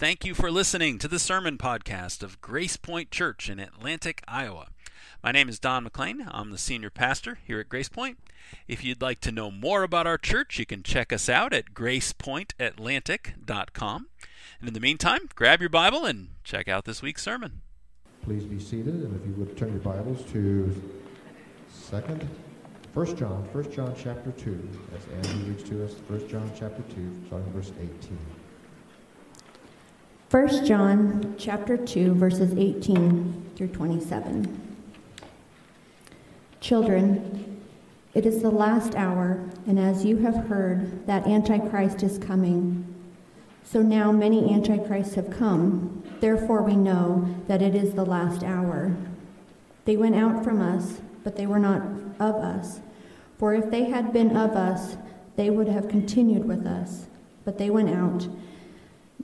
Thank you for listening to the sermon podcast of Grace Point Church in Atlantic, Iowa. My name is Don McLean. I'm the senior pastor here at Grace Point. If you'd like to know more about our church, you can check us out at gracepointatlantic.com. And in the meantime, grab your Bible and check out this week's sermon. Please be seated, and if you would turn your Bibles to second, First John, First John chapter two, as Andrew reads to us, First John chapter two, starting verse eighteen. 1 John chapter 2 verses 18 through 27. Children, it is the last hour, and as you have heard that Antichrist is coming, so now many Antichrists have come. Therefore we know that it is the last hour. They went out from us, but they were not of us. For if they had been of us, they would have continued with us. But they went out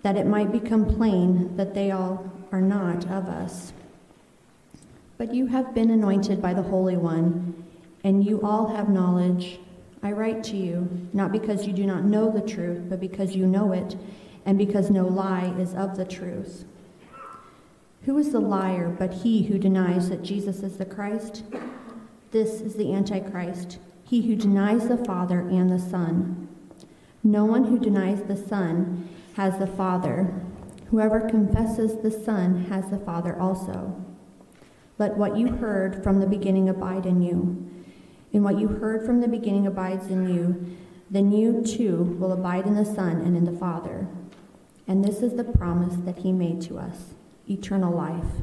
that it might become plain that they all are not of us. But you have been anointed by the Holy One, and you all have knowledge. I write to you, not because you do not know the truth, but because you know it, and because no lie is of the truth. Who is the liar but he who denies that Jesus is the Christ? This is the Antichrist, he who denies the Father and the Son. No one who denies the Son has the Father. Whoever confesses the Son has the Father also. Let what you heard from the beginning abide in you. And what you heard from the beginning abides in you, then you too will abide in the Son and in the Father. And this is the promise that he made to us eternal life.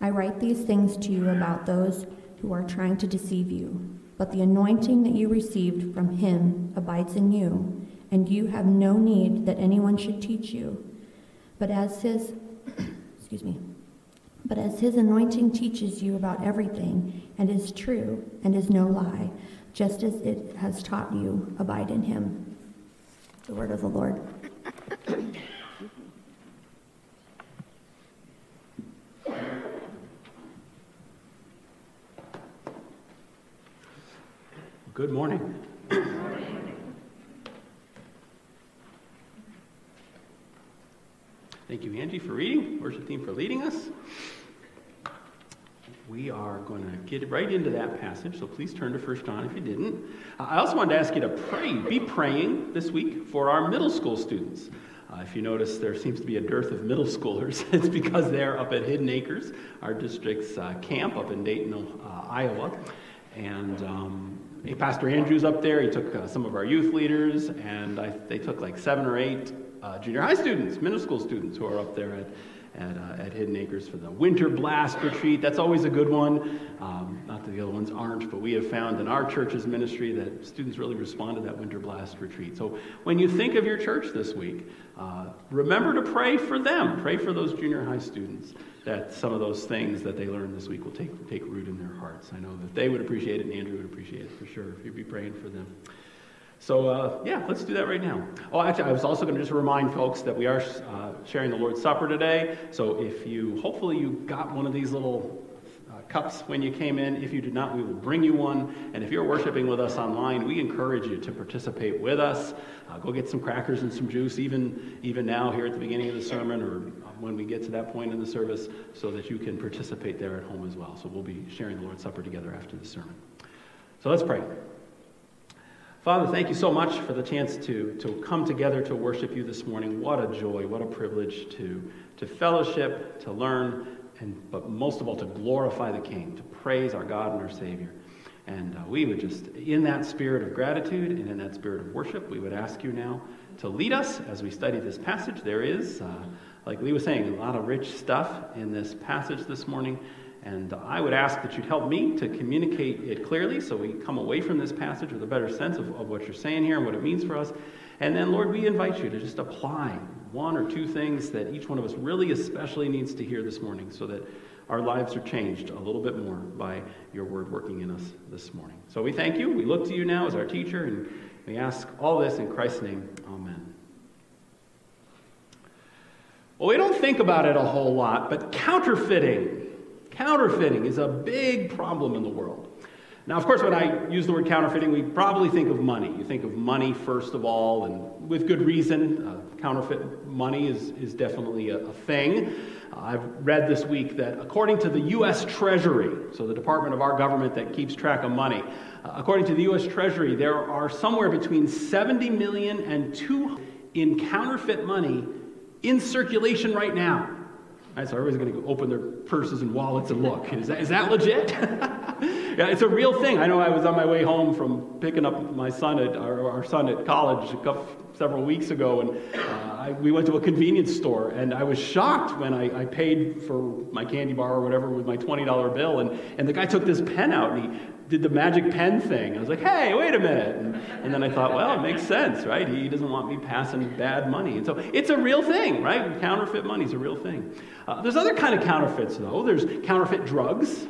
I write these things to you about those who are trying to deceive you, but the anointing that you received from him abides in you and you have no need that anyone should teach you. But as his, excuse me, but as his anointing teaches you about everything and is true and is no lie, just as it has taught you, abide in him. The word of the Lord. Good morning. Thank you, Angie, for reading, worship team for leading us. We are going to get right into that passage, so please turn to 1 John if you didn't. Uh, I also wanted to ask you to pray, be praying this week for our middle school students. Uh, if you notice, there seems to be a dearth of middle schoolers. it's because they're up at Hidden Acres, our district's uh, camp up in Dayton, uh, Iowa. And um, Pastor Andrew's up there. He took uh, some of our youth leaders, and I, they took like seven or eight uh, junior high students, middle school students who are up there at, at, uh, at Hidden Acres for the Winter Blast Retreat. That's always a good one. Um, not that the other ones aren't, but we have found in our church's ministry that students really respond to that Winter Blast Retreat. So when you think of your church this week, uh, remember to pray for them. Pray for those junior high students that some of those things that they learned this week will take, take root in their hearts. I know that they would appreciate it and Andrew would appreciate it for sure if you'd be praying for them. So, uh, yeah, let's do that right now. Oh, actually, I was also going to just remind folks that we are uh, sharing the Lord's Supper today. So, if you, hopefully, you got one of these little uh, cups when you came in. If you did not, we will bring you one. And if you're worshiping with us online, we encourage you to participate with us. Uh, go get some crackers and some juice, even, even now, here at the beginning of the sermon, or when we get to that point in the service, so that you can participate there at home as well. So, we'll be sharing the Lord's Supper together after the sermon. So, let's pray. Father, thank you so much for the chance to, to come together to worship you this morning. What a joy, what a privilege to, to fellowship, to learn, and but most of all to glorify the King, to praise our God and our Savior. And uh, we would just, in that spirit of gratitude and in that spirit of worship, we would ask you now to lead us as we study this passage. There is, uh, like Lee was saying, a lot of rich stuff in this passage this morning. And I would ask that you'd help me to communicate it clearly so we come away from this passage with a better sense of, of what you're saying here and what it means for us. And then, Lord, we invite you to just apply one or two things that each one of us really especially needs to hear this morning so that our lives are changed a little bit more by your word working in us this morning. So we thank you. We look to you now as our teacher, and we ask all this in Christ's name. Amen. Well, we don't think about it a whole lot, but counterfeiting Counterfeiting is a big problem in the world. Now, of course, when I use the word counterfeiting, we probably think of money. You think of money first of all, and with good reason. Uh, counterfeit money is, is definitely a, a thing. Uh, I've read this week that according to the U.S. Treasury, so the department of our government that keeps track of money, uh, according to the U.S. Treasury, there are somewhere between 70 million and 2 in counterfeit money in circulation right now. Right, so everybody's going to open their purses and wallets and look. Is that, is that legit? yeah, it's a real thing. I know I was on my way home from picking up my son at our, our son at college couple, several weeks ago, and uh, I, we went to a convenience store, and I was shocked when I, I, paid for my candy bar or whatever with my twenty dollar bill, and, and the guy took this pen out and he did the magic pen thing. I was like, hey, wait a minute. And, and, then I thought, well, it makes sense, right? He doesn't want me passing bad money. And so it's a real thing, right? Counterfeit money is a real thing. Uh, there's other kind of counterfeits, though. There's counterfeit drugs. Uh,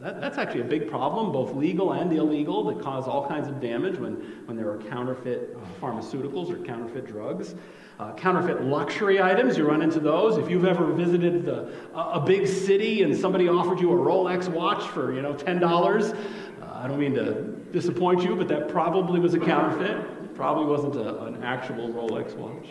that, that's actually a big problem, both legal and illegal, that cause all kinds of damage when, when there are counterfeit uh, pharmaceuticals or counterfeit drugs. Uh, counterfeit luxury items, you run into those. If you've ever visited the, a big city and somebody offered you a Rolex watch for, you know, $10, I don't mean to disappoint you, but that probably was a counterfeit. It probably wasn't a, an actual Rolex watch.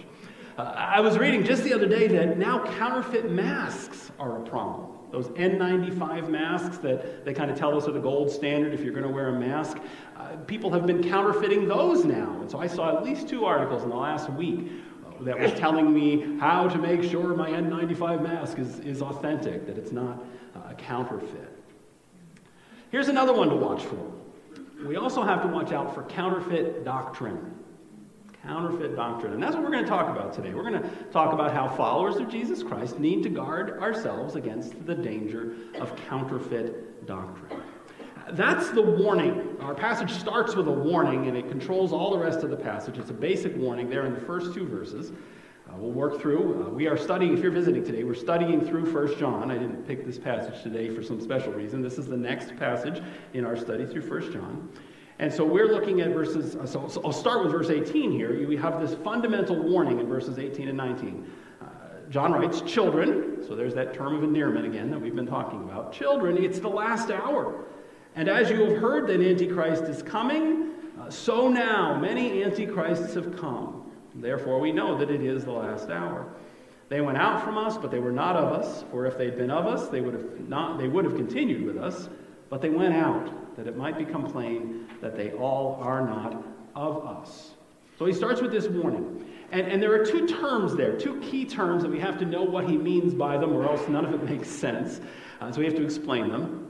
Uh, I was reading just the other day that now counterfeit masks are a problem. Those N95 masks that they kind of tell us are the gold standard if you're going to wear a mask. Uh, people have been counterfeiting those now. And so I saw at least two articles in the last week uh, that was telling me how to make sure my N95 mask is, is authentic, that it's not a counterfeit. Here's another one to watch for. We also have to watch out for counterfeit doctrine. Counterfeit doctrine. And that's what we're going to talk about today. We're going to talk about how followers of Jesus Christ need to guard ourselves against the danger of counterfeit doctrine. That's the warning. Our passage starts with a warning and it controls all the rest of the passage. It's a basic warning there in the first two verses. Uh, we'll work through. Uh, we are studying, if you're visiting today, we're studying through 1 John. I didn't pick this passage today for some special reason. This is the next passage in our study through 1 John. And so we're looking at verses, uh, so, so, I'll start with verse 18 here. We have this fundamental warning in verses 18 and 19. Uh, John writes, Children, so there's that term of endearment again that we've been talking about. Children, it's the last hour. And as you have heard that Antichrist is coming, uh, so now many Antichrists have come. Therefore, we know that it is the last hour. They went out from us, but they were not of us. For if they'd been of us, they would have not they would have continued with us. But they went out, that it might become plain that they all are not of us. So he starts with this warning. And, and there are two terms there, two key terms that we have to know what he means by them, or else none of it makes sense. Uh, so we have to explain them.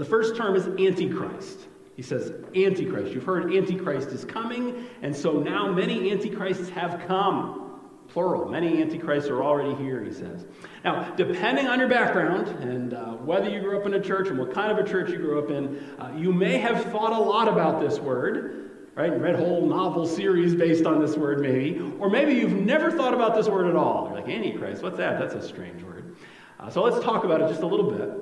The first term is Antichrist. He says, Antichrist. You've heard Antichrist is coming, and so now many Antichrists have come. Plural. Many Antichrists are already here, he says. Now, depending on your background and uh, whether you grew up in a church and what kind of a church you grew up in, uh, you may have thought a lot about this word, right? read whole novel series based on this word, maybe. Or maybe you've never thought about this word at all. You're like, Antichrist, what's that? That's a strange word. Uh, so let's talk about it just a little bit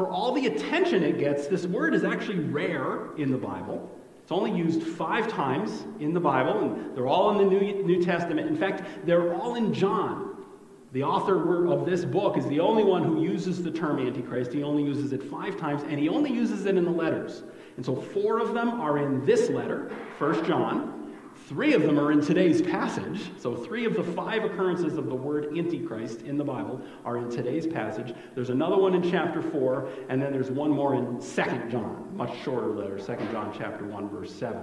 for all the attention it gets, this word is actually rare in the Bible. It's only used five times in the Bible, and they're all in the New, New Testament. In fact, they're all in John. The author of this book is the only one who uses the term Antichrist. He only uses it five times, and he only uses it in the letters. And so four of them are in this letter, First John. Three of them are in today's passage. So, three of the five occurrences of the word Antichrist in the Bible are in today's passage. There's another one in chapter 4, and then there's one more in Second John, much shorter letter, Second John chapter 1, verse 7.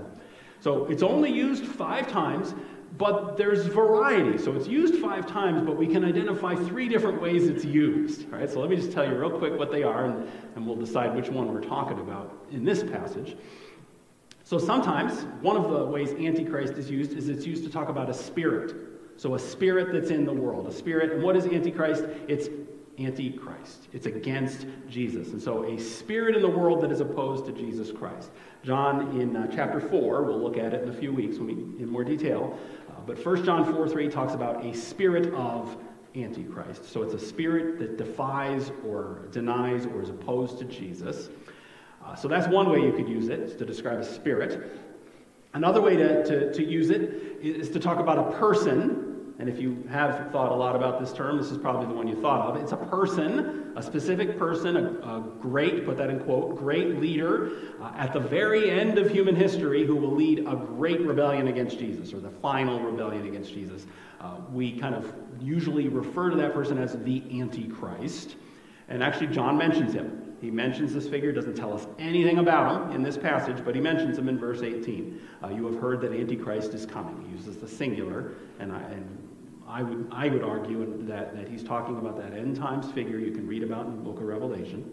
So, it's only used five times, but there's variety. So, it's used five times, but we can identify three different ways it's used. All right, so let me just tell you real quick what they are, and, and we'll decide which one we're talking about in this passage. So sometimes one of the ways Antichrist is used is it's used to talk about a spirit. So a spirit that's in the world, a spirit. And what is Antichrist? It's Antichrist. It's against Jesus. And so a spirit in the world that is opposed to Jesus Christ. John in uh, chapter 4, we'll look at it in a few weeks we, in more detail. Uh, but 1 John 4 3 talks about a spirit of Antichrist. So it's a spirit that defies or denies or is opposed to Jesus. Uh, so that's one way you could use it, is to describe a spirit. Another way to, to, to use it is to talk about a person. And if you have thought a lot about this term, this is probably the one you thought of. It's a person, a specific person, a, a great, put that in quote, great leader uh, at the very end of human history who will lead a great rebellion against Jesus, or the final rebellion against Jesus. Uh, we kind of usually refer to that person as the Antichrist. And actually, John mentions him. He mentions this figure, doesn't tell us anything about him in this passage, but he mentions him in verse 18. Uh, you have heard that Antichrist is coming. He uses the singular, and I, and I would, I would argue that, that he's talking about that end times figure you can read about in the book of Revelation.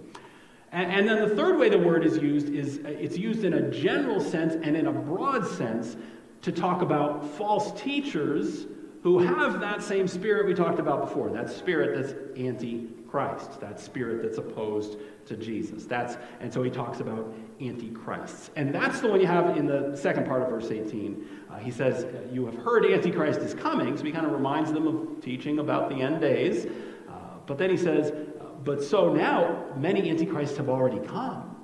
And, and then the third way the word is used is it's used in a general sense and in a broad sense to talk about false teachers who have that same spirit we talked about before, that spirit that's anti Christ, that spirit that's opposed to Jesus. That's, and so he talks about antichrists. And that's the one you have in the second part of verse 18. Uh, he says, You have heard Antichrist is coming, so he kind of reminds them of teaching about the end days. Uh, but then he says, But so now many antichrists have already come.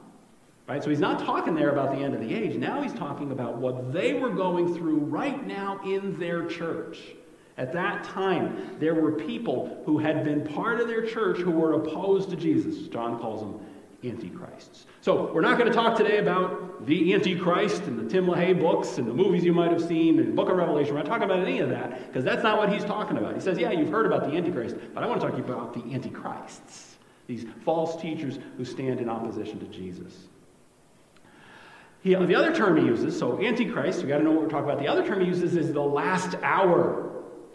Right? So he's not talking there about the end of the age. Now he's talking about what they were going through right now in their church. At that time, there were people who had been part of their church who were opposed to Jesus. John calls them antichrists. So we're not going to talk today about the Antichrist and the Tim LaHaye books and the movies you might have seen and the book of Revelation. We're not talking about any of that because that's not what he's talking about. He says, yeah, you've heard about the Antichrist, but I want to talk to you about the Antichrists, these false teachers who stand in opposition to Jesus. He, the other term he uses, so Antichrist, you got to know what we're talking about. The other term he uses is the last hour.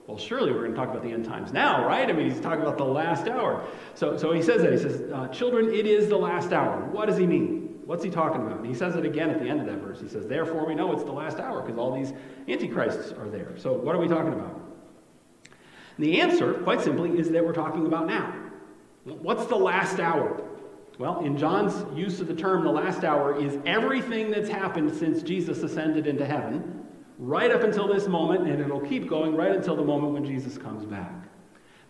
Well, surely we're going to talk about the end times now, right? I mean, he's talking about the last hour. So, so he says that. He says, uh, Children, it is the last hour. What does he mean? What's he talking about? And he says it again at the end of that verse. He says, Therefore, we know it's the last hour because all these antichrists are there. So, what are we talking about? And the answer, quite simply, is that we're talking about now. What's the last hour? Well, in John's use of the term the last hour is everything that's happened since Jesus ascended into heaven right up until this moment, and it'll keep going right until the moment when Jesus comes back.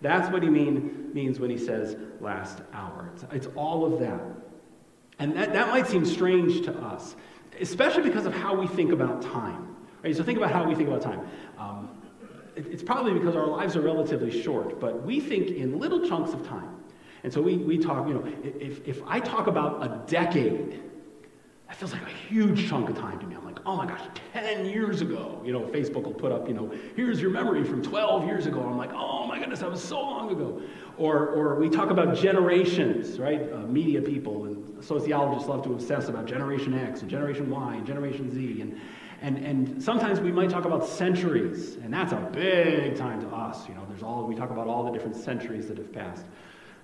That's what he mean, means when he says last hour. It's, it's all of that. And that, that might seem strange to us, especially because of how we think about time. Right? So think about how we think about time. Um, it, it's probably because our lives are relatively short, but we think in little chunks of time. And so we, we talk, you know, if, if I talk about a decade, that feels like a huge chunk of time to me. I'm like, oh my gosh, 10 years ago. You know, Facebook will put up, you know, here's your memory from 12 years ago. I'm like, oh my goodness, that was so long ago. Or, or we talk about generations, right? Uh, media people and sociologists love to obsess about Generation X and Generation Y and Generation Z. And, and, and sometimes we might talk about centuries, and that's a big time to us. You know, there's all, we talk about all the different centuries that have passed.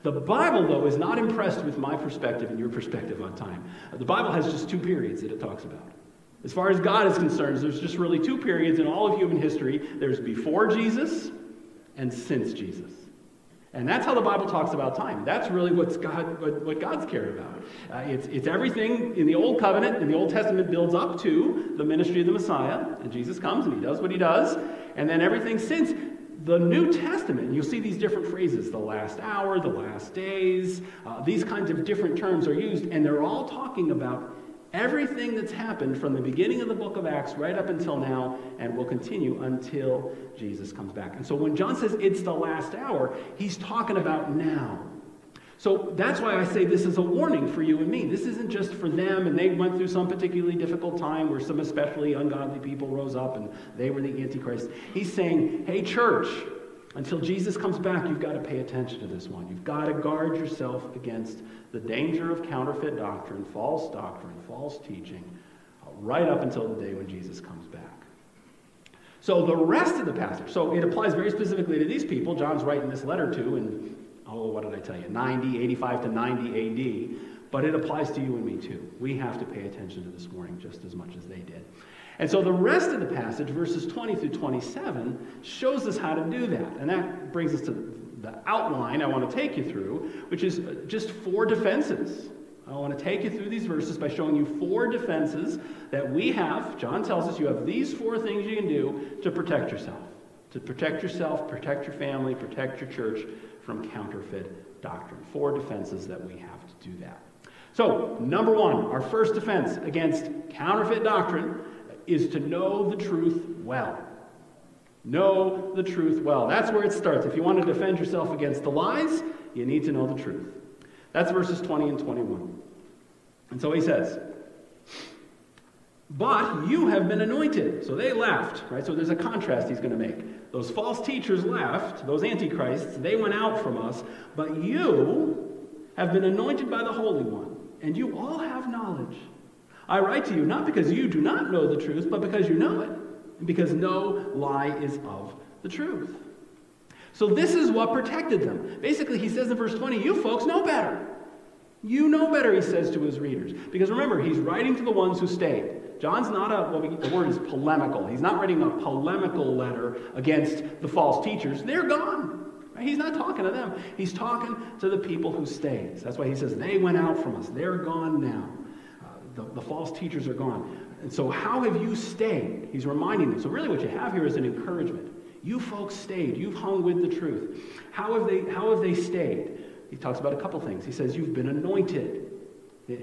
The Bible, though, is not impressed with my perspective and your perspective on time. The Bible has just two periods that it talks about. As far as God is concerned, there's just really two periods in all of human history there's before Jesus and since Jesus. And that's how the Bible talks about time. That's really what's God, what, what God's cared about. Uh, it's, it's everything in the Old Covenant and the Old Testament builds up to the ministry of the Messiah, and Jesus comes and he does what he does, and then everything since the New Testament, you'll see these different phrases the last hour, the last days, uh, these kinds of different terms are used, and they're all talking about everything that's happened from the beginning of the book of Acts right up until now, and will continue until Jesus comes back. And so when John says it's the last hour, he's talking about now. So that's why I say this is a warning for you and me. This isn't just for them and they went through some particularly difficult time where some especially ungodly people rose up and they were the Antichrist. He's saying, hey, church, until Jesus comes back, you've got to pay attention to this one. You've got to guard yourself against the danger of counterfeit doctrine, false doctrine, false teaching, uh, right up until the day when Jesus comes back. So the rest of the passage, so it applies very specifically to these people. John's writing this letter to in oh, what did I tell you, 90, 85 to 90 AD. But it applies to you and me too. We have to pay attention to this warning just as much as they did. And so the rest of the passage, verses 20 through 27, shows us how to do that. And that brings us to the outline I want to take you through, which is just four defenses. I want to take you through these verses by showing you four defenses that we have. John tells us you have these four things you can do to protect yourself. To protect yourself, protect your family, protect your church from counterfeit doctrine. Four defenses that we have to do that. So, number one, our first defense against counterfeit doctrine is to know the truth well. Know the truth well. That's where it starts. If you want to defend yourself against the lies, you need to know the truth. That's verses 20 and 21. And so he says, But you have been anointed. So they left, right? So there's a contrast he's going to make. Those false teachers left, those antichrists, they went out from us, but you have been anointed by the Holy One, and you all have knowledge. I write to you not because you do not know the truth, but because you know it, and because no lie is of the truth. So this is what protected them. Basically, he says in verse 20, you folks know better. You know better, he says to his readers. Because remember, he's writing to the ones who stayed. John's not a, well, the word is polemical. He's not writing a polemical letter against the false teachers. They're gone. He's not talking to them. He's talking to the people who stayed. That's why he says, they went out from us. They're gone now. Uh, the, the false teachers are gone. And so, how have you stayed? He's reminding them. So, really, what you have here is an encouragement. You folks stayed. You've hung with the truth. How have they, how have they stayed? He talks about a couple things. He says, You've been anointed.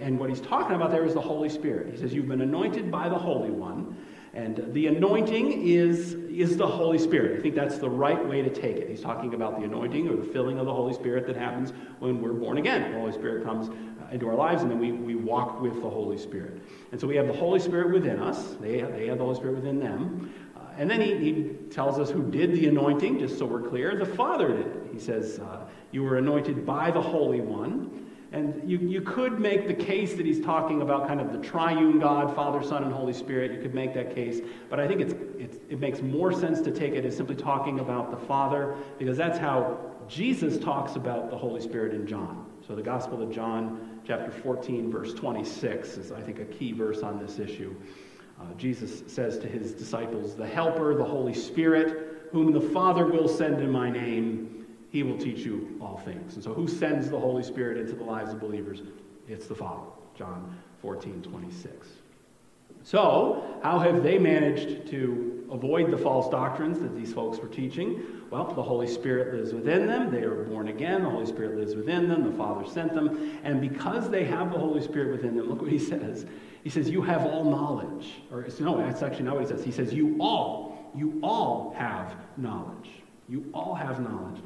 And what he's talking about there is the Holy Spirit. He says, You've been anointed by the Holy One. And the anointing is, is the Holy Spirit. I think that's the right way to take it. He's talking about the anointing or the filling of the Holy Spirit that happens when we're born again. The Holy Spirit comes into our lives, and then we, we walk with the Holy Spirit. And so we have the Holy Spirit within us, they, they have the Holy Spirit within them. Uh, and then he, he tells us who did the anointing, just so we're clear. The Father did. He says, uh, You were anointed by the Holy One. And you, you could make the case that he's talking about kind of the triune God, Father, Son, and Holy Spirit. You could make that case. But I think it's, it's, it makes more sense to take it as simply talking about the Father, because that's how Jesus talks about the Holy Spirit in John. So the Gospel of John, chapter 14, verse 26, is, I think, a key verse on this issue. Uh, Jesus says to his disciples, The Helper, the Holy Spirit, whom the Father will send in my name, he will teach you all things. And so, who sends the Holy Spirit into the lives of believers? It's the Father. John 14, 26. So, how have they managed to avoid the false doctrines that these folks were teaching? Well, the Holy Spirit lives within them. They are born again. The Holy Spirit lives within them. The Father sent them. And because they have the Holy Spirit within them, look what he says. He says, You have all knowledge. Or, no, that's actually not what he says. He says, You all, you all have knowledge. You all have knowledge.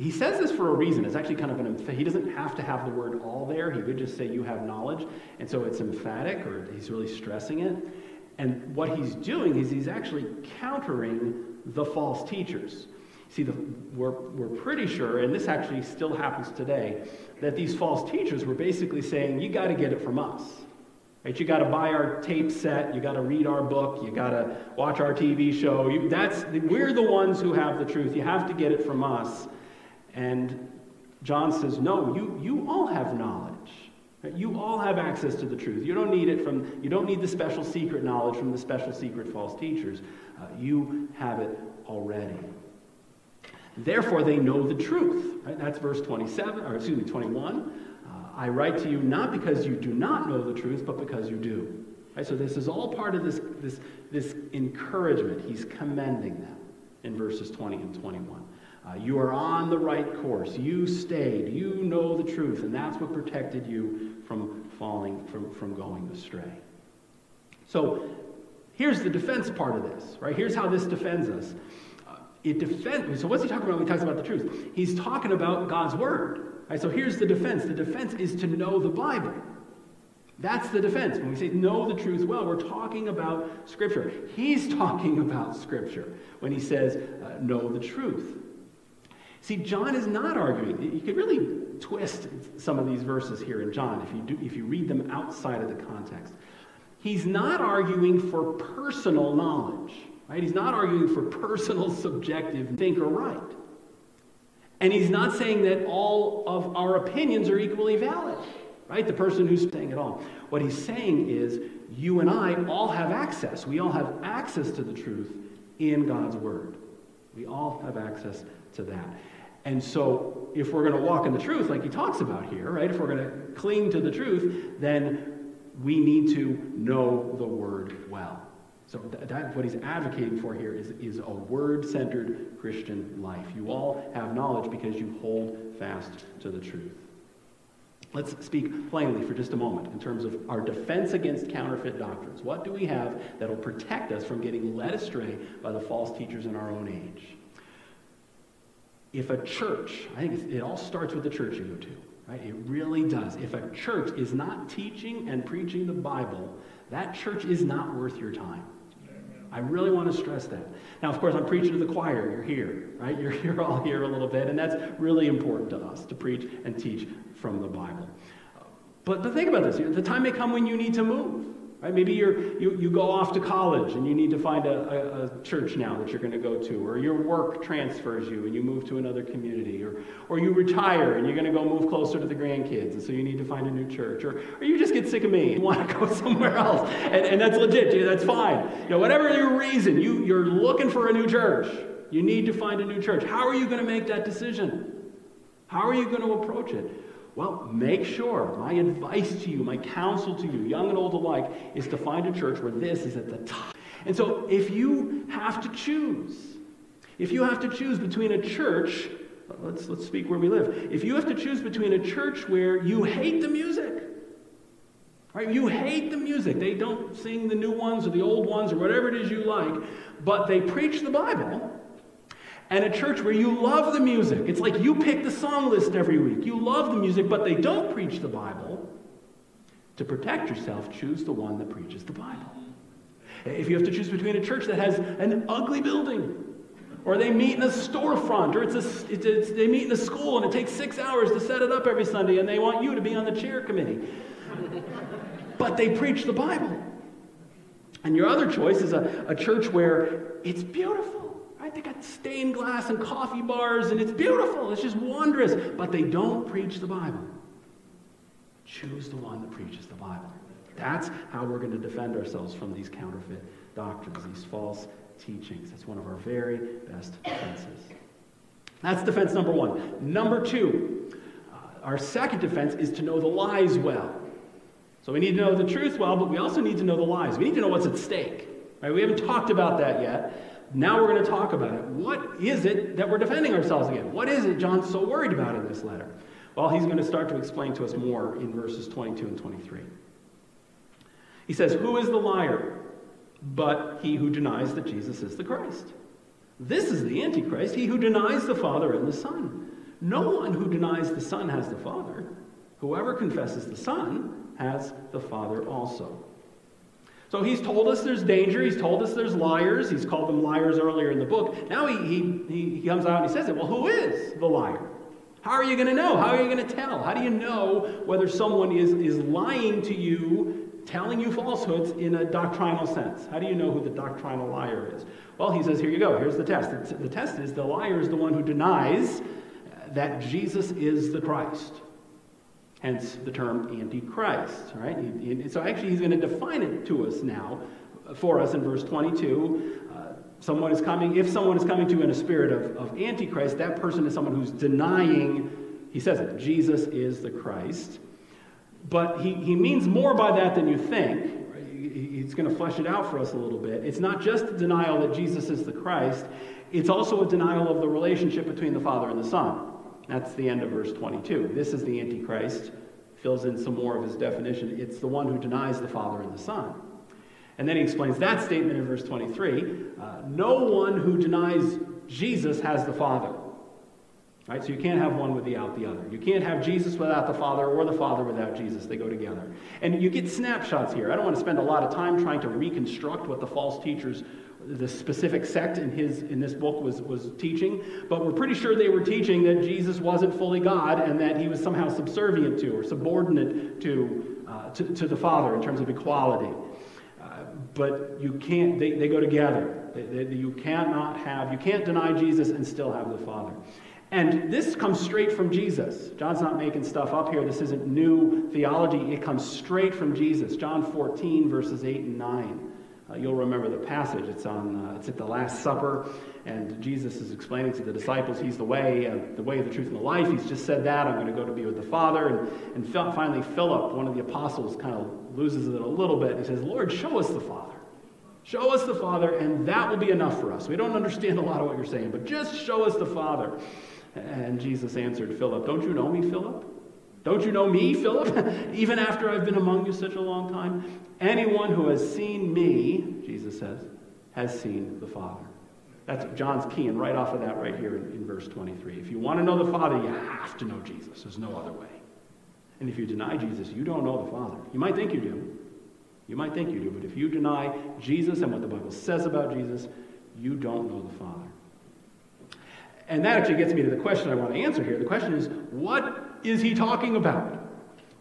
He says this for a reason. It's actually kind of an he doesn't have to have the word all there. He could just say you have knowledge. And so it's emphatic or he's really stressing it. And what he's doing is he's actually countering the false teachers. See, the, we're, we're pretty sure, and this actually still happens today, that these false teachers were basically saying, you got to get it from us. Right? You got to buy our tape set, you got to read our book, you got to watch our TV show. You, that's, we're the ones who have the truth. You have to get it from us. And John says, No, you, you all have knowledge. You all have access to the truth. You don't need it from, you don't need the special secret knowledge from the special secret false teachers. Uh, you have it already. Therefore, they know the truth. Right? That's verse 27, or excuse me, 21. Uh, I write to you not because you do not know the truth, but because you do. Right? So this is all part of this, this, this encouragement. He's commending them in verses 20 and 21. Uh, you are on the right course. You stayed. You know the truth. And that's what protected you from falling, from, from going astray. So here's the defense part of this, right? Here's how this defends us. Uh, it defends, so what's he talking about when he talks about the truth? He's talking about God's word. Right? So here's the defense. The defense is to know the Bible. That's the defense. When we say know the truth well, we're talking about Scripture. He's talking about Scripture when he says uh, know the truth. See, John is not arguing. You could really twist some of these verses here in John if you, do, if you read them outside of the context. He's not arguing for personal knowledge, right? He's not arguing for personal subjective think or right. And he's not saying that all of our opinions are equally valid, right? The person who's saying it all. What he's saying is you and I all have access. We all have access to the truth in God's word. We all have access to that. And so, if we're going to walk in the truth, like he talks about here, right, if we're going to cling to the truth, then we need to know the word well. So, that, what he's advocating for here is, is a word centered Christian life. You all have knowledge because you hold fast to the truth. Let's speak plainly for just a moment in terms of our defense against counterfeit doctrines. What do we have that will protect us from getting led astray by the false teachers in our own age? If a church, I think it all starts with the church you go to, right? It really does. If a church is not teaching and preaching the Bible, that church is not worth your time. I really want to stress that. Now, of course, I'm preaching to the choir. You're here, right? You're, you're all here a little bit, and that's really important to us to preach and teach from the Bible. But, but think about this. The time may come when you need to move. Right? Maybe you're, you, you go off to college and you need to find a, a, a church now that you're going to go to, or your work transfers you and you move to another community, or, or you retire and you're going to go move closer to the grandkids, and so you need to find a new church, or, or you just get sick of me and want to go somewhere else, and, and that's legit, that's fine. You know, whatever your reason, you, you're looking for a new church. You need to find a new church. How are you going to make that decision? How are you going to approach it? Well, make sure, my advice to you, my counsel to you, young and old alike, is to find a church where this is at the top. And so if you have to choose, if you have to choose between a church, let's, let's speak where we live. If you have to choose between a church where you hate the music, right? You hate the music. They don't sing the new ones or the old ones or whatever it is you like, but they preach the Bible and a church where you love the music. It's like you pick the song list every week. You love the music, but they don't preach the Bible. To protect yourself, choose the one that preaches the Bible. If you have to choose between a church that has an ugly building, or they meet in a storefront, or it's a, it's, it's, they meet in a school and it takes six hours to set it up every Sunday, and they want you to be on the chair committee. but they preach the Bible. And your other choice is a, a church where it's beautiful right? They got stained glass and coffee bars, and it's beautiful. It's just wondrous. But they don't preach the Bible. Choose the one that preaches the Bible. That's how we're going to defend ourselves from these counterfeit doctrines, these false teachings. That's one of our very best defenses. That's defense number one. Number two, uh, our second defense is to know the lies well. So we need to know the truth well, but we also need to know the lies. We need to know what's at stake. Right? We haven't talked about that yet. Now we're going to talk about it. What is it that we're defending ourselves against? What is it John's so worried about in this letter? Well, he's going to start to explain to us more in verses 22 and 23. He says, Who is the liar but he who denies that Jesus is the Christ? This is the Antichrist, he who denies the Father and the Son. No one who denies the Son has the Father. Whoever confesses the Son has the Father also. So he's told us there's danger. He's told us there's liars. He's called them liars earlier in the book. Now he, he, he comes out and he says it. Well, who is the liar? How are you going to know? How are you going to tell? How do you know whether someone is, is lying to you, telling you falsehoods in a doctrinal sense? How do you know who the doctrinal liar is? Well, he says, here you go. Here's the test. The, the test is the liar is the one who denies that Jesus is the Christ hence the term Antichrist, right? so actually, he's going to define it to us now for us in verse 22. Uh, someone is coming, if someone is coming to you in a spirit of, of Antichrist, that person is someone who's denying, he says it, Jesus is the Christ. But he, he means more by that than you think. He's going to flesh it out for us a little bit. It's not just a denial that Jesus is the Christ, it's also a denial of the relationship between the Father and the Son. That's the end of verse 22. This is the Antichrist. Fills in some more of his definition. It's the one who denies the Father and the Son. And then he explains that statement in verse 23 uh, No one who denies Jesus has the Father. Right? So you can't have one without the other. You can't have Jesus without the Father or the Father without Jesus. They go together. And you get snapshots here. I don't want to spend a lot of time trying to reconstruct what the false teachers the specific sect in his in this book was was teaching, but we're pretty sure they were teaching that Jesus wasn't fully God and that he was somehow subservient to or subordinate to uh, to, to, the Father in terms of equality. Uh, but you can't; they, they go together. They, they, you cannot have you can't deny Jesus and still have the Father. And this comes straight from Jesus. John's not making stuff up here. This isn't new theology. It comes straight from Jesus. John 14, verses 8 and 9. Uh, you'll remember the passage. It's on. Uh, it's at the Last Supper, and Jesus is explaining to the disciples He's the way, uh, the way, the truth, and the life. He's just said that. I'm going to go to be with the Father. And, and finally, Philip, one of the apostles, kind of loses it a little bit. He says, "Lord, show us the Father. Show us the Father, and that will be enough for us. We don't understand a lot of what you're saying, but just show us the Father." And Jesus answered Philip, "Don't you know me, Philip? Don't you know me, Philip? Even after I've been among you such a long time? Anyone who has seen me, Jesus says, has seen the Father. That's John's key, and right off of that right here in, in verse 23. If you want to know the Father, you have to know Jesus. There's no other way. And if you deny Jesus, you don't know the Father. You might think you do. You might think you do, but if you deny Jesus and what the Bible says about Jesus, you don't know the Father. And that actually gets me to the question I want to answer here. The question is, what is he talking about?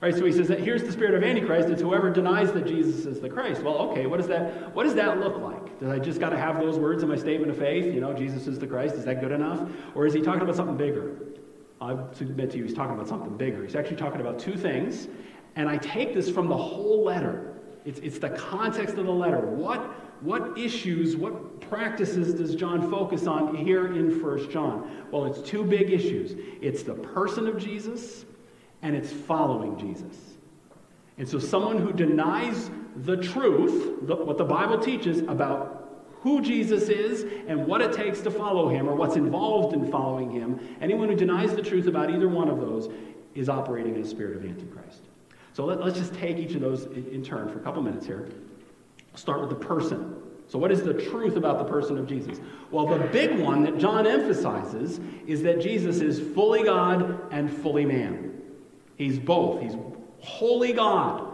Right, so he says that here's the spirit of Antichrist. It's whoever denies that Jesus is the Christ. Well, okay, what does that what does that look like? Does I just got to have those words in my statement of faith? You know, Jesus is the Christ. Is that good enough? Or is he talking about something bigger? I submit to you, he's talking about something bigger. He's actually talking about two things, and I take this from the whole letter. It's, it's the context of the letter. What, what issues, what practices does John focus on here in 1 John? Well, it's two big issues it's the person of Jesus, and it's following Jesus. And so, someone who denies the truth, the, what the Bible teaches about who Jesus is and what it takes to follow him or what's involved in following him, anyone who denies the truth about either one of those is operating in a spirit of Antichrist. So let, us just take each of those in, in turn for a couple minutes here. Start with the person. So, what is the truth about the person of Jesus? Well, the big one that John emphasizes is that Jesus is fully God and fully man. He's both. He's wholly God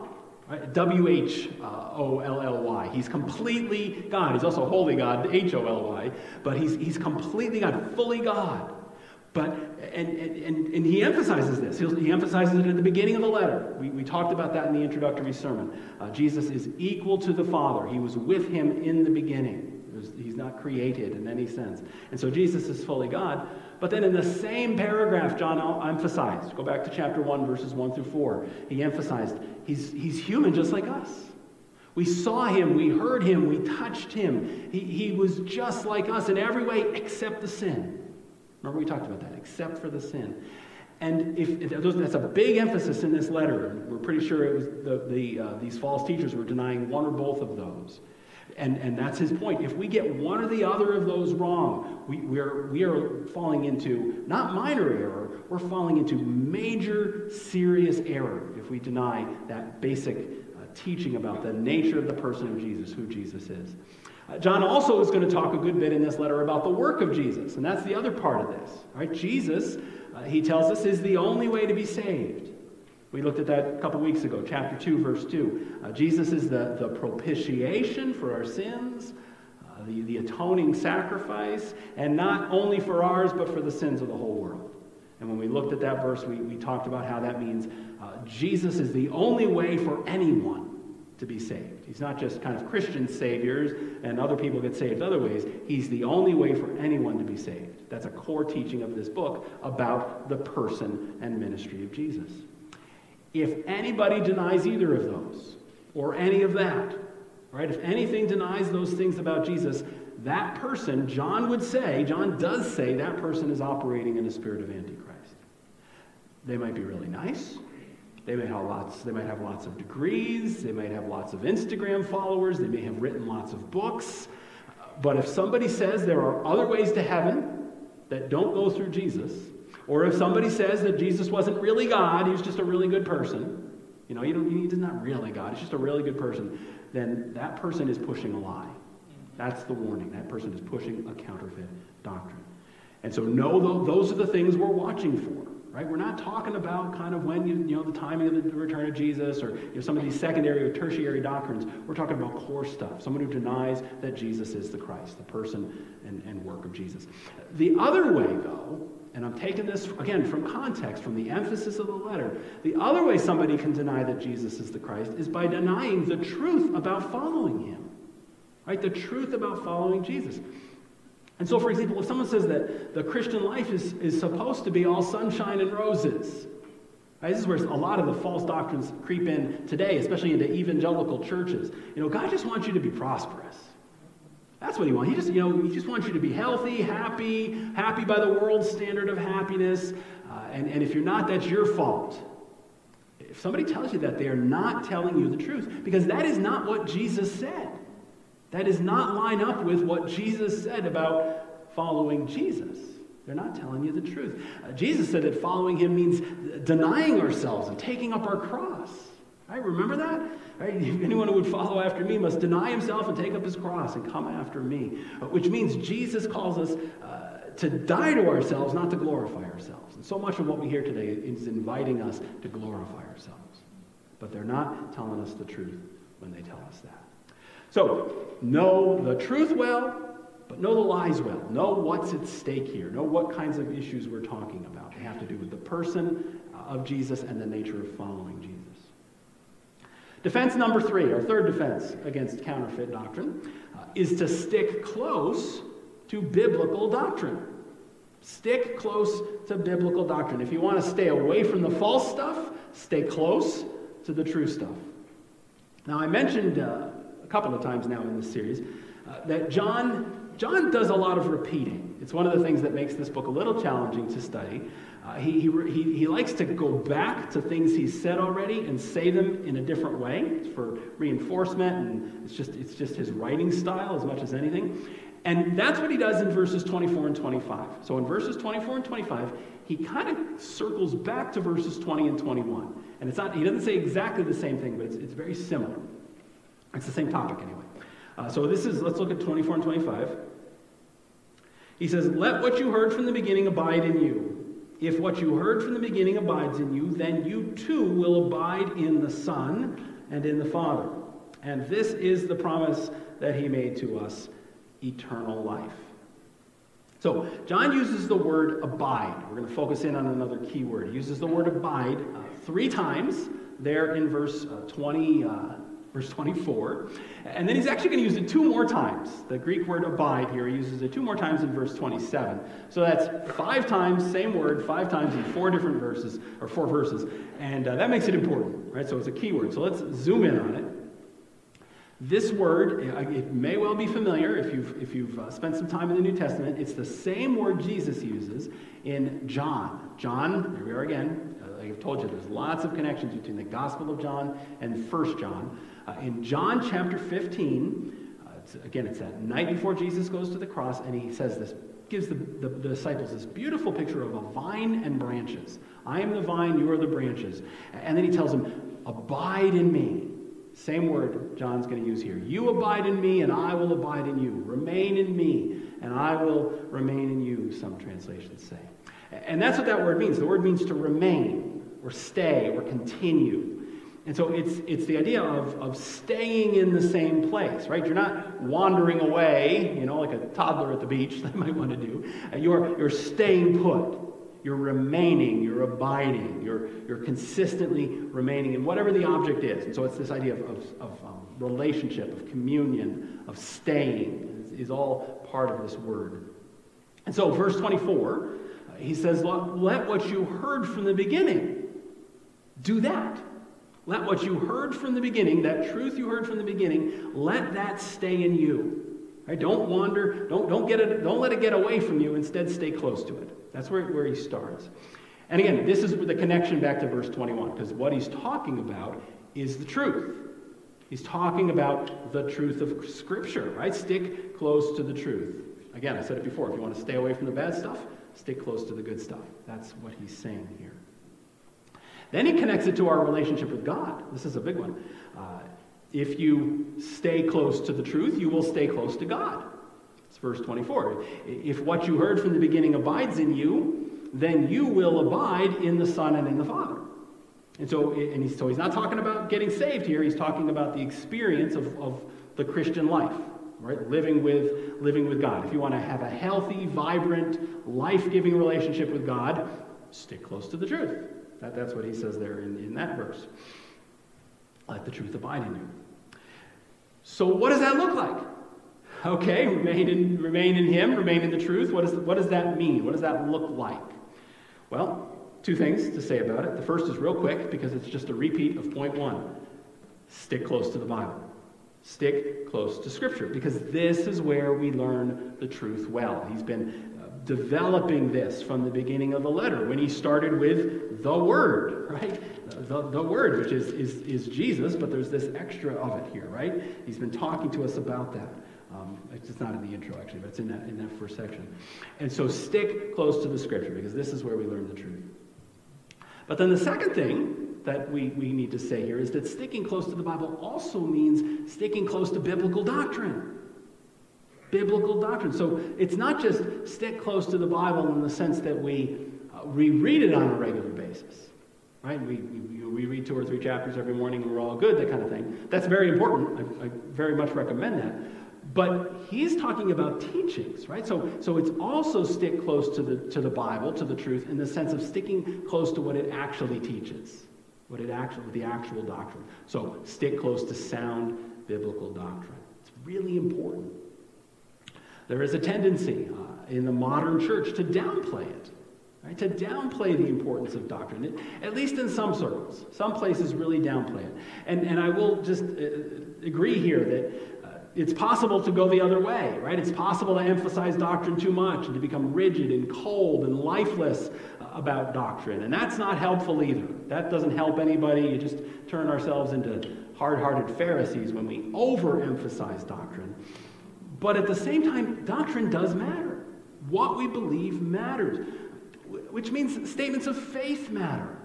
W H O L L Y. He's completely God. He's also holy God, H O L Y, but he's, he's completely God, fully God. But, and, and, and he emphasizes this. He emphasizes it at the beginning of the letter. We, we talked about that in the introductory sermon. Uh, Jesus is equal to the Father, he was with him in the beginning. He's not created in any sense. And so Jesus is fully God. But then in the same paragraph, John emphasized, go back to chapter 1, verses 1 through 4, he emphasized he's, he's human just like us. We saw him, we heard him, we touched him. He, he was just like us in every way except the sin. Remember, we talked about that, except for the sin. And if, that's a big emphasis in this letter, we're pretty sure it was the, the, uh, these false teachers were denying one or both of those. And, and that's his point. If we get one or the other of those wrong, we, we're, we are falling into not minor error, we're falling into major, serious error if we deny that basic uh, teaching about the nature of the person of Jesus, who Jesus is. Uh, John also is going to talk a good bit in this letter about the work of Jesus, and that's the other part of this. Right? Jesus, uh, he tells us, is the only way to be saved. We looked at that a couple weeks ago, chapter 2, verse 2. Uh, Jesus is the, the propitiation for our sins, uh, the, the atoning sacrifice, and not only for ours, but for the sins of the whole world. And when we looked at that verse, we, we talked about how that means uh, Jesus is the only way for anyone to be saved. He's not just kind of Christian saviors and other people get saved other ways. He's the only way for anyone to be saved. That's a core teaching of this book about the person and ministry of Jesus. If anybody denies either of those, or any of that, right? If anything denies those things about Jesus, that person, John would say, John does say, that person is operating in a spirit of Antichrist. They might be really nice. They might have lots, they might have lots of degrees, they might have lots of Instagram followers, they may have written lots of books. But if somebody says there are other ways to heaven that don't go through Jesus, or if somebody says that Jesus wasn't really God, he was just a really good person, you know, you don't, he's not really God, he's just a really good person, then that person is pushing a lie. That's the warning. That person is pushing a counterfeit doctrine. And so, no, those are the things we're watching for. Right? We're not talking about kind of when you, you know the timing of the return of Jesus or you know, some of these secondary or tertiary doctrines. We're talking about core stuff. Someone who denies that Jesus is the Christ, the person and, and work of Jesus. The other way, though, and I'm taking this again from context, from the emphasis of the letter. The other way somebody can deny that Jesus is the Christ is by denying the truth about following him. Right? The truth about following Jesus. And so, for example, if someone says that the Christian life is, is supposed to be all sunshine and roses, right, this is where a lot of the false doctrines creep in today, especially into evangelical churches. You know, God just wants you to be prosperous. That's what he wants. He just, you know, he just wants you to be healthy, happy, happy by the world's standard of happiness. Uh, and, and if you're not, that's your fault. If somebody tells you that, they are not telling you the truth because that is not what Jesus said. That does not line up with what Jesus said about following Jesus. They're not telling you the truth. Uh, Jesus said that following him means denying ourselves and taking up our cross. Right? Remember that? Right? Anyone who would follow after me must deny himself and take up his cross and come after me. Uh, which means Jesus calls us uh, to die to ourselves, not to glorify ourselves. And so much of what we hear today is inviting us to glorify ourselves. But they're not telling us the truth when they tell us that. So, know the truth well, but know the lies well. Know what's at stake here. Know what kinds of issues we're talking about. They have to do with the person of Jesus and the nature of following Jesus. Defense number three, our third defense against counterfeit doctrine, uh, is to stick close to biblical doctrine. Stick close to biblical doctrine. If you want to stay away from the false stuff, stay close to the true stuff. Now, I mentioned uh, a couple of times now in this series uh, that John, John does a lot of repeating. It's one of the things that makes this book a little challenging to study. Uh, he, he, he, likes to go back to things he's said already and say them in a different way it's for reinforcement, and it's just, it's just his writing style as much as anything. And that's what he does in verses 24 and 25. So in verses 24 and 25, he kind of circles back to verses 20 and 21. And it's not, he doesn't say exactly the same thing, but it's, it's very similar. It's the same topic anyway. Uh, so this is, let's look at 24 and 25. He says, Let what you heard from the beginning abide in you. If what you heard from the beginning abides in you, then you too will abide in the Son and in the Father. And this is the promise that he made to us eternal life. So, John uses the word abide. We're going to focus in on another key word. He uses the word abide uh, three times there in verse uh, 20, uh, verse 24. And then he's actually going to use it two more times. The Greek word abide here, he uses it two more times in verse 27. So that's five times, same word, five times in four different verses, or four verses. And uh, that makes it important, right? So it's a key word. So let's zoom in on it. This word, it may well be familiar if you've, if you've uh, spent some time in the New Testament. It's the same word Jesus uses in John. John, here we are again. Uh, like I've told you, there's lots of connections between the Gospel of John and First John. Uh, in John chapter 15, uh, it's, again, it's that night before Jesus goes to the cross, and he says this, gives the, the, the disciples this beautiful picture of a vine and branches. I am the vine, you are the branches. And then he tells them, Abide in me. Same word John's going to use here. You abide in me, and I will abide in you. Remain in me, and I will remain in you, some translations say. And that's what that word means. The word means to remain, or stay, or continue. And so it's, it's the idea of, of staying in the same place, right? You're not wandering away, you know, like a toddler at the beach, they might want to do. You're, you're staying put. You're remaining, you're abiding, you're, you're consistently remaining in whatever the object is. And so it's this idea of, of, of um, relationship, of communion, of staying, is, is, all part of this word. And so, verse 24, uh, he says, Let what you heard from the beginning, do that. Let what you heard from the beginning, that truth you heard from the beginning, let that stay in you. Right? Don't wander, don't, don't, get it, don't let it get away from you. Instead, stay close to it. That's where, where he starts. And again, this is the connection back to verse 21, because what he's talking about is the truth. He's talking about the truth of Scripture, right? Stick close to the truth. Again, I said it before. If you want to stay away from the bad stuff, stick close to the good stuff. That's what he's saying here. Then he connects it to our relationship with God. This is a big one. Uh, if you stay close to the truth, you will stay close to God. It's verse 24. If what you heard from the beginning abides in you, then you will abide in the Son and in the Father. And so, and he's, so he's not talking about getting saved here. He's talking about the experience of, of the Christian life, right? Living with, living with God. If you want to have a healthy, vibrant, life-giving relationship with God, stick close to the truth. That, that's what he says there in, in that verse. Let the truth abide in you. So what does that look like? Okay, remain in, remain in Him, remain in the truth. What, is, what does that mean? What does that look like? Well, two things to say about it. The first is real quick because it's just a repeat of point one stick close to the Bible. Stick close to Scripture because this is where we learn the truth well. He's been developing this from the beginning of the letter when he started with the Word, right? The, the Word, which is, is, is Jesus, but there's this extra of it here, right? He's been talking to us about that. Um, It's not in the intro, actually, but it's in that, in that first section. And so stick close to the scripture because this is where we learn the truth. But then the second thing that we, we need to say here is that sticking close to the Bible also means sticking close to biblical doctrine. Biblical doctrine. So it's not just stick close to the Bible in the sense that we uh, reread it on a regular basis. Right? We, we, we read two or three chapters every morning and we're all good, that kind of thing. That's very important. I, I very much recommend that. But he's talking about teachings, right? So, so it's also stick close to the, to the Bible, to the truth, in the sense of sticking close to what it actually teaches, what it actually, the actual doctrine. So stick close to sound biblical doctrine. It's really important. There is a tendency uh, in the modern church to downplay it, right? to downplay the importance of doctrine, at least in some circles. Some places really downplay it. And, and I will just uh, agree here that uh, it's possible to go the other way, right? It's possible to emphasize doctrine too much and to become rigid and cold and lifeless uh, about doctrine. And that's not helpful either. That doesn't help anybody. You just turn ourselves into hard hearted Pharisees when we overemphasize doctrine. But at the same time, doctrine does matter. What we believe matters, which means statements of faith matter.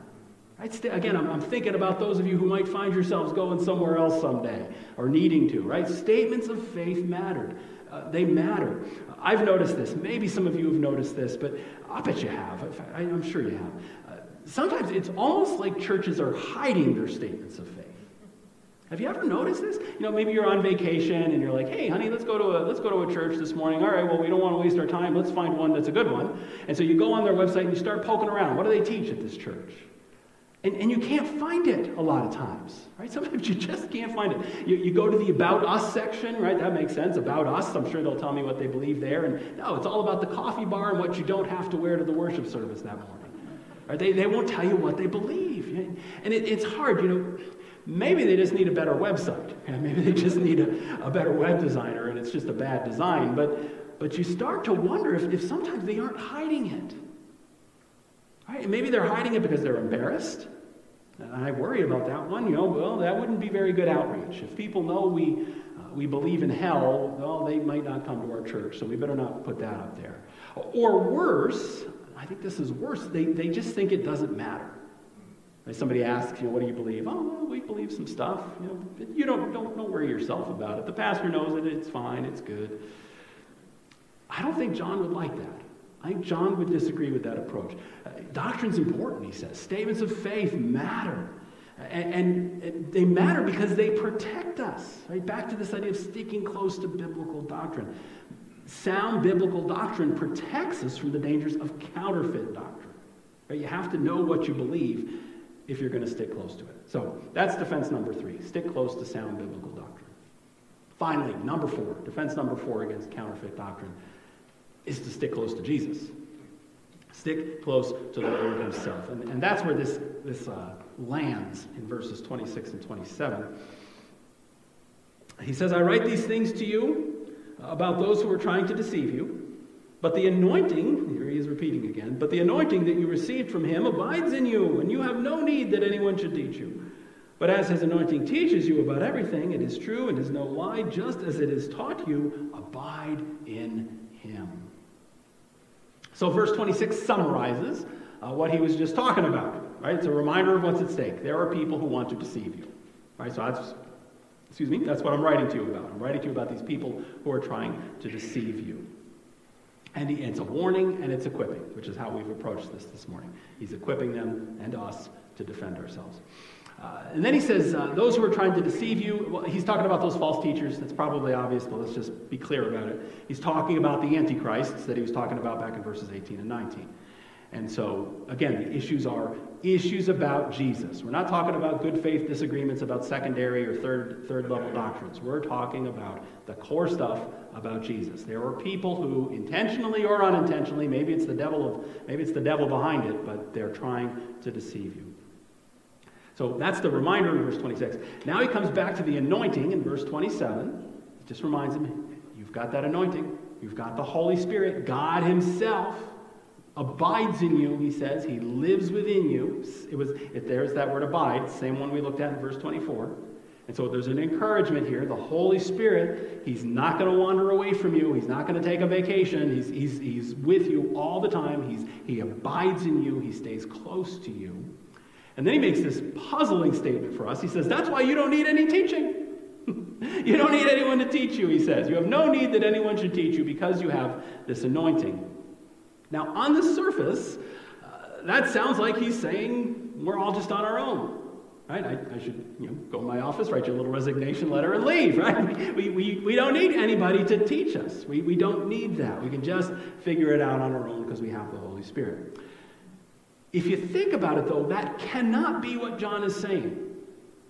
Right? Again, I'm, I'm, thinking about those of you who might find yourselves going somewhere else someday or needing to, right? Statements of faith matter. Uh, they matter. I've noticed this. Maybe some of you have noticed this, but I bet you have. I, am sure you have. Uh, sometimes it's almost like churches are hiding their statements of faith. Have you ever noticed this? You know, maybe you're on vacation and you're like, "Hey, honey, let's go to a let's go to a church this morning." All right, well, we don't want to waste our time. Let's find one that's a good one. And so you go on their website and you start poking around. What do they teach at this church? And, and you can't find it a lot of times, right? Sometimes you just can't find it. You, you go to the About Us section, right? That makes sense. About Us, I'm sure they'll tell me what they believe there. And no, it's all about the coffee bar and what you don't have to wear to the worship service that morning. Right? They, they won't tell you what they believe. And it, it's hard, you know Maybe they just need a better website. Maybe they just need a, a better web designer and it's just a bad design. But, but you start to wonder if, if sometimes they aren't hiding it. Right? And maybe they're hiding it because they're embarrassed. And I worry about that one. You know, well, that wouldn't be very good outreach. If people know we, uh, we believe in hell, well, they might not come to our church. So we better not put that up there. Or worse, I think this is worse, they, they just think it doesn't matter. Somebody asks, you know, what do you believe? Oh, well, we believe some stuff. You know, you don't, don't, don't worry yourself about it. The pastor knows it. It's fine. It's good. I don't think John would like that. I think John would disagree with that approach. Uh, doctrine's important, he says. Statements of faith matter. And, and, and, they matter because they protect us. Right? Back to this idea of sticking close to biblical doctrine. Sound biblical doctrine protects us from the dangers of counterfeit doctrine. Right? You have to know what you believe if you're going to stick close to it. So that's defense number three stick close to sound biblical doctrine. Finally, number four, defense number four against counterfeit doctrine is to stick close to Jesus. Stick close to the Lord Himself. And, and that's where this, this uh, lands in verses 26 and 27. He says, I write these things to you about those who are trying to deceive you. But the anointing, here he is repeating again, but the anointing that you received from him abides in you, and you have no need that anyone should teach you. But as his anointing teaches you about everything, it is true and is no lie, just as it is taught you, abide in him. So, verse 26 summarizes uh, what he was just talking about, right? It's a reminder of what's at stake. There are people who want to deceive you, right? So, that's, excuse me, that's what I'm writing to you about. I'm writing to you about these people who are trying to deceive you. And he, it's a warning and it's equipping, which is how we've approached this this morning. He's equipping them and us to defend ourselves. Uh, and then he says, uh, those who are trying to deceive you, well, he's talking about those false teachers. That's probably obvious, but let's just be clear about it. He's talking about the antichrists that he was talking about back in verses 18 and 19. And so, again, the issues are issues about Jesus. We're not talking about good faith disagreements about secondary or third, third level doctrines. We're talking about the core stuff about Jesus. There are people who intentionally or unintentionally, maybe it's the devil of maybe it's the devil behind it, but they're trying to deceive you. So that's the reminder in verse 26. Now he comes back to the anointing in verse 27. It just reminds him, you've got that anointing. You've got the Holy Spirit, God Himself abides in you, he says. He lives within you. It was, if there's that word abide, same one we looked at in verse 24. And so there's an encouragement here. The Holy Spirit, He's not going to wander away from you. He's not going to take a vacation. He's, he's, he's with you all the time. He's, he abides in you. He stays close to you. And then he makes this puzzling statement for us. He says, That's why you don't need any teaching. you don't need anyone to teach you, he says. You have no need that anyone should teach you because you have this anointing. Now, on the surface, uh, that sounds like he's saying we're all just on our own. Right? I, I, should you know, go to my office, write you a little resignation letter, and leave. Right? We, we, we don't need anybody to teach us. We, we don't need that. We can just figure it out on our own because we have the Holy Spirit. If you think about it, though, that cannot be what John is saying.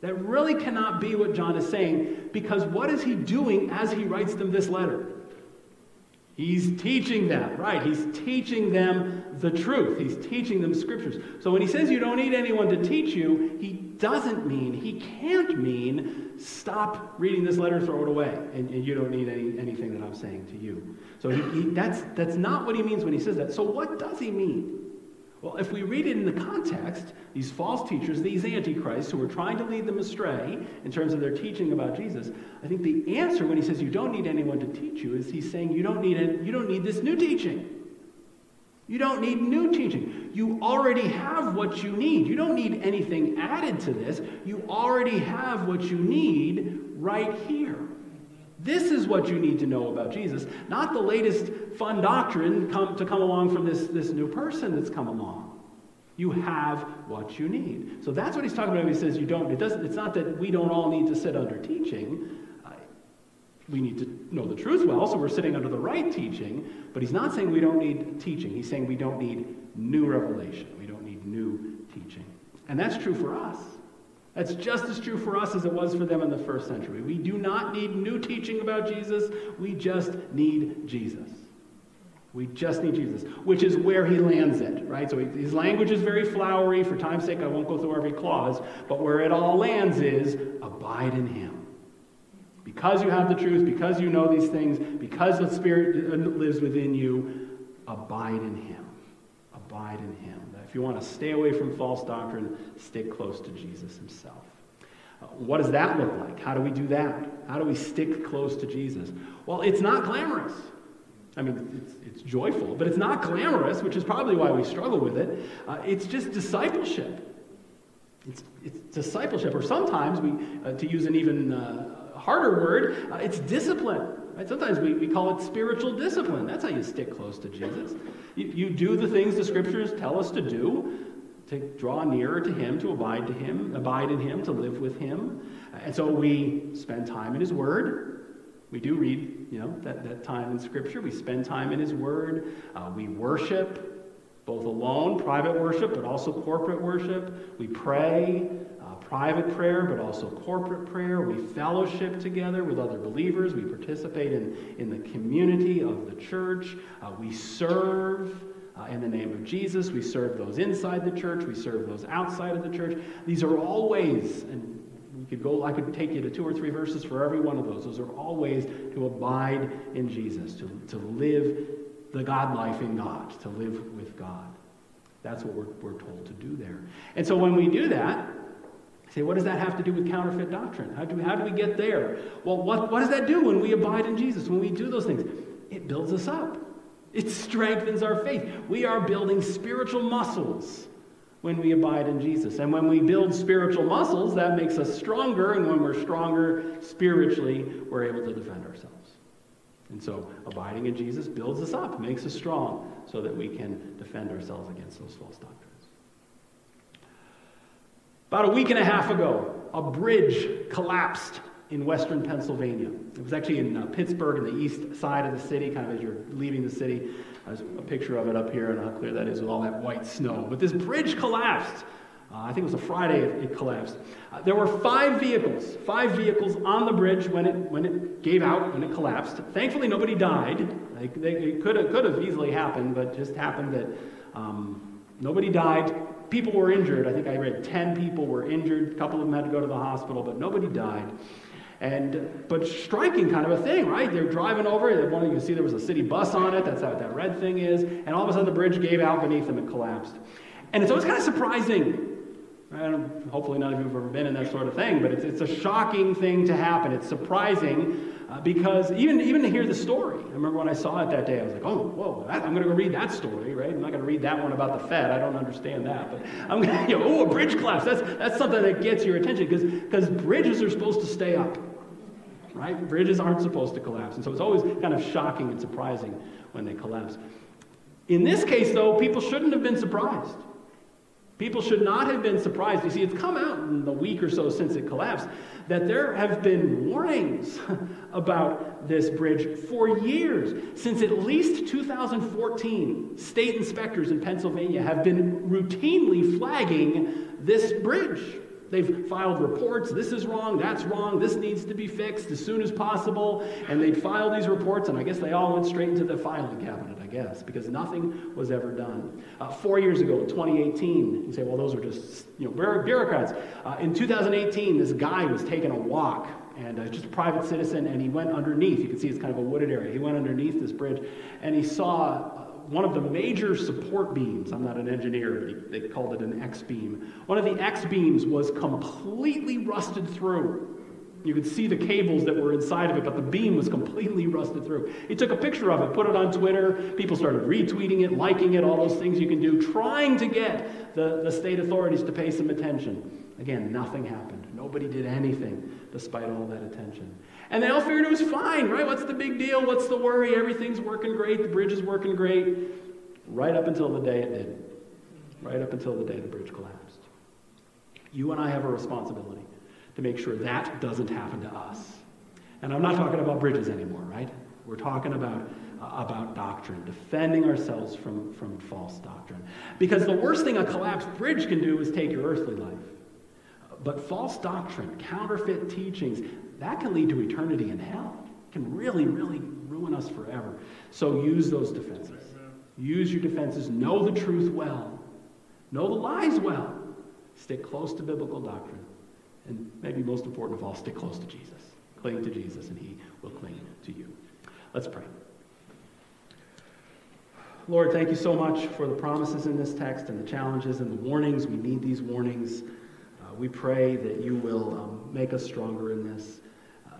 That really cannot be what John is saying because what is he doing as he writes them this letter? He's teaching them, right? He's teaching them the truth. He's teaching them scriptures. So when he says you don't need anyone to teach you, he doesn't mean, he can't mean, stop reading this letter, throw it away, and, and you don't need any, anything that I'm saying to you. So he, he, that's, that's not what he means when he says that. So what does he mean? Well, if we read it in the context, these false teachers, these antichrists who are trying to lead them astray in terms of their teaching about Jesus, I think the answer when he says you don't need anyone to teach you is he's saying you don't need you don't need this new teaching. You don't need new teaching. You already have what you need. You don't need anything added to this. You already have what you need right here. This is what you need to know about Jesus, not the latest fun doctrine come, to come along from this, this new person that's come along. You have what you need. So that's what he's talking about when he says you don't. It doesn't, it's not that we don't all need to sit under teaching. we need to know the truth well, so we're sitting under the right teaching. But he's not saying we don't need teaching. He's saying we don't need new revelation. We don't need new teaching. And that's true for us. That's just as true for us as it was for them in the first century. We do not need new teaching about Jesus. We just need Jesus. We just need Jesus, which is where he lands it, right? So his language is very flowery. For time's sake, I won't go through every clause. But where it all lands is abide in him. Because you have the truth, because you know these things, because the Spirit lives within you, abide in him. Abide in him. If you want to stay away from false doctrine, stick close to Jesus himself. Uh, what does that look like? How do we do that? How do we stick close to Jesus? Well, it's not glamorous. I mean, it's, it's joyful, but it's not glamorous, which is probably why we struggle with it. Uh, it's just discipleship. It's, it's, discipleship, or sometimes we, uh, to use an even uh, harder word, uh, it's discipline. Right? Sometimes we, we call it spiritual discipline. That's how you stick close to Jesus. You, you do the things the scriptures tell us to do to draw nearer to him, to abide to him, abide in him, to live with him. And so we spend time in his word. We do read, you know, that, that time in scripture. We spend time in his word. Uh, we worship, both alone, private worship, but also corporate worship. We pray private prayer, but also corporate prayer. We fellowship together with other believers. We participate in, in the community of the church. Uh, we serve uh, in the name of Jesus. We serve those inside the church. We serve those outside of the church. These are all ways, and we could go, I could take you to two or three verses for every one of those. Those are all ways to abide in Jesus, to, to live the God life in God, to live with God. That's what we're, we're told to do there. And so when we do that, say, what does that have to do with counterfeit doctrine? How do we, how do we get there? Well, what, what does that do when we abide in Jesus, when we do those things? It builds us up, it strengthens our faith. We are building spiritual muscles when we abide in Jesus. And when we build spiritual muscles, that makes us stronger. And when we're stronger spiritually, we're able to defend ourselves. And so abiding in Jesus builds us up, makes us strong, so that we can defend ourselves against those false doctrines. About a week and a half ago, a bridge collapsed in western Pennsylvania. It was actually in uh, Pittsburgh, in the east side of the city, kind of as you're leaving the city. There's a picture of it up here, and how clear that is with all that white snow. But this bridge collapsed. Uh, I think it was a Friday it, collapsed. Uh, there were five vehicles, five vehicles on the bridge when it, when it gave out, when it collapsed. Thankfully, nobody died. It could have, could have easily happened, but just happened that um, nobody died people were injured. I think I read 10 people were injured. A couple of them had to go to the hospital, but nobody died. And but striking kind of a thing, right? They're driving over. One you can see there was a city bus on it. That's how that red thing is. And all of a sudden, the bridge gave out beneath them and collapsed. And it's always kind of surprising hopefully, none of you have ever been in that sort of thing, but it's, it's a shocking thing to happen. It's surprising uh, because even, even to hear the story, I remember when I saw it that day, I was like, oh, whoa, that, I'm going to go read that story, right? I'm not going to read that one about the Fed. I don't understand that. But I'm going to, you know, oh, a bridge collapse. That's, that's something that gets your attention because bridges are supposed to stay up, right? Bridges aren't supposed to collapse. And so it's always kind of shocking and surprising when they collapse. In this case, though, people shouldn't have been surprised. People should not have been surprised. You see, it's come out in the week or so since it collapsed that there have been warnings about this bridge for years. Since at least 2014, state inspectors in Pennsylvania have been routinely flagging this bridge. They've filed reports. This is wrong. That's wrong. This needs to be fixed as soon as possible. And they'd file these reports, and I guess they all went straight into the filing cabinet, guess, because nothing was ever done. Uh, four years ago, 2018, you say, well, those are just you know bureaucrats. Uh, in 2018, this guy was taking a walk and uh, just a private citizen, and he went underneath. You can see it's kind of a wooded area. He went underneath this bridge, and he saw one of the major support beams, I'm not an engineer, they, they called it an X beam. One of the X beams was completely rusted through. You could see the cables that were inside of it, but the beam was completely rusted through. He took a picture of it, put it on Twitter. People started retweeting it, liking it, all those things you can do, trying to get the, the state authorities to pay some attention. Again, nothing happened. Nobody did anything despite all that attention. And they all figured it was fine, right? What's the big deal? What's the worry? Everything's working great. The bridge is working great. Right up until the day it didn't. Right up until the day the bridge collapsed. You and I have a responsibility to make sure that doesn't happen to us. And I'm not talking about bridges anymore, right? We're talking about, uh, about doctrine, defending ourselves from, from false doctrine. Because the worst thing a collapsed bridge can do is take your earthly life. But false doctrine, counterfeit teachings, that can lead to eternity in hell. It can really, really ruin us forever. So use those defenses. Use your defenses. Know the truth well. Know the lies well. Stick close to biblical doctrine. And maybe most important of all, stick close to Jesus. Cling to Jesus, and he will cling to you. Let's pray. Lord, thank you so much for the promises in this text and the challenges and the warnings. We need these warnings. Uh, we pray that you will um, make us stronger in this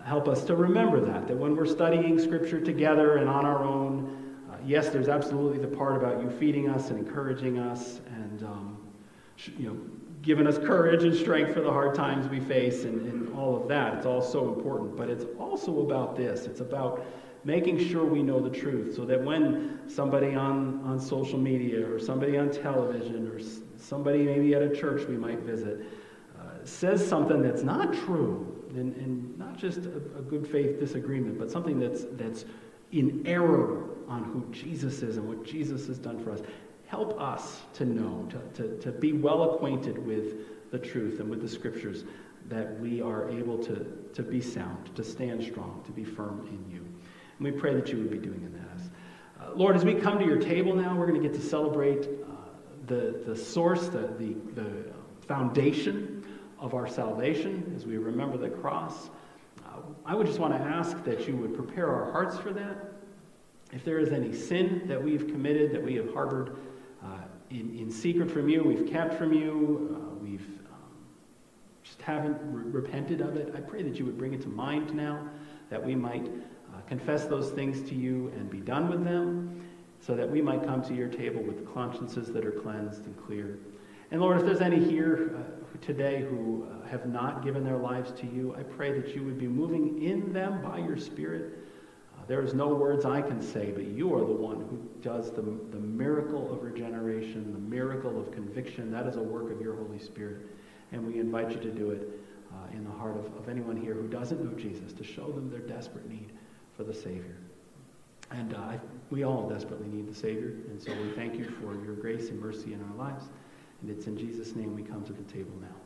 help us to remember that, that when we're studying Scripture together and on our own, uh, yes, there's absolutely the part about you feeding us and encouraging us and, um, you know, giving us courage and strength for the hard times we face and, and all of that. It's all so important. But it's also about this. It's about making sure we know the truth so that when somebody on, on social media or somebody on television or somebody maybe at a church we might visit uh, says something that's not true, and, and not just a, a good faith disagreement, but something that's, that's in error on who Jesus is and what Jesus has done for us. Help us to know, to, to, to be well acquainted with the truth and with the scriptures, that we are able to, to be sound, to stand strong, to be firm in you. And we pray that you would be doing in that. Uh, Lord, as we come to your table now, we're going to get to celebrate uh, the, the source, the, the, the foundation of our salvation as we remember the cross. Uh, I would just want to ask that you would prepare our hearts for that. If there is any sin that we've committed, that we have harbored in, in secret from you, we've kept from you, uh, we've um, just haven't re- repented of it, I pray that you would bring it to mind now, that we might uh, confess those things to you and be done with them, so that we might come to your table with consciences that are cleansed and clear. And Lord, if there's any here uh, today who uh, have not given their lives to you, I pray that you would be moving in them by your Spirit. There is no words I can say, but you are the one who does the, the miracle of regeneration, the miracle of conviction. That is a work of your Holy Spirit. And we invite you to do it uh, in the heart of, of anyone here who doesn't know Jesus, to show them their desperate need for the Savior. And uh, we all desperately need the Savior. And so we thank you for your grace and mercy in our lives. And it's in Jesus' name we come to the table now.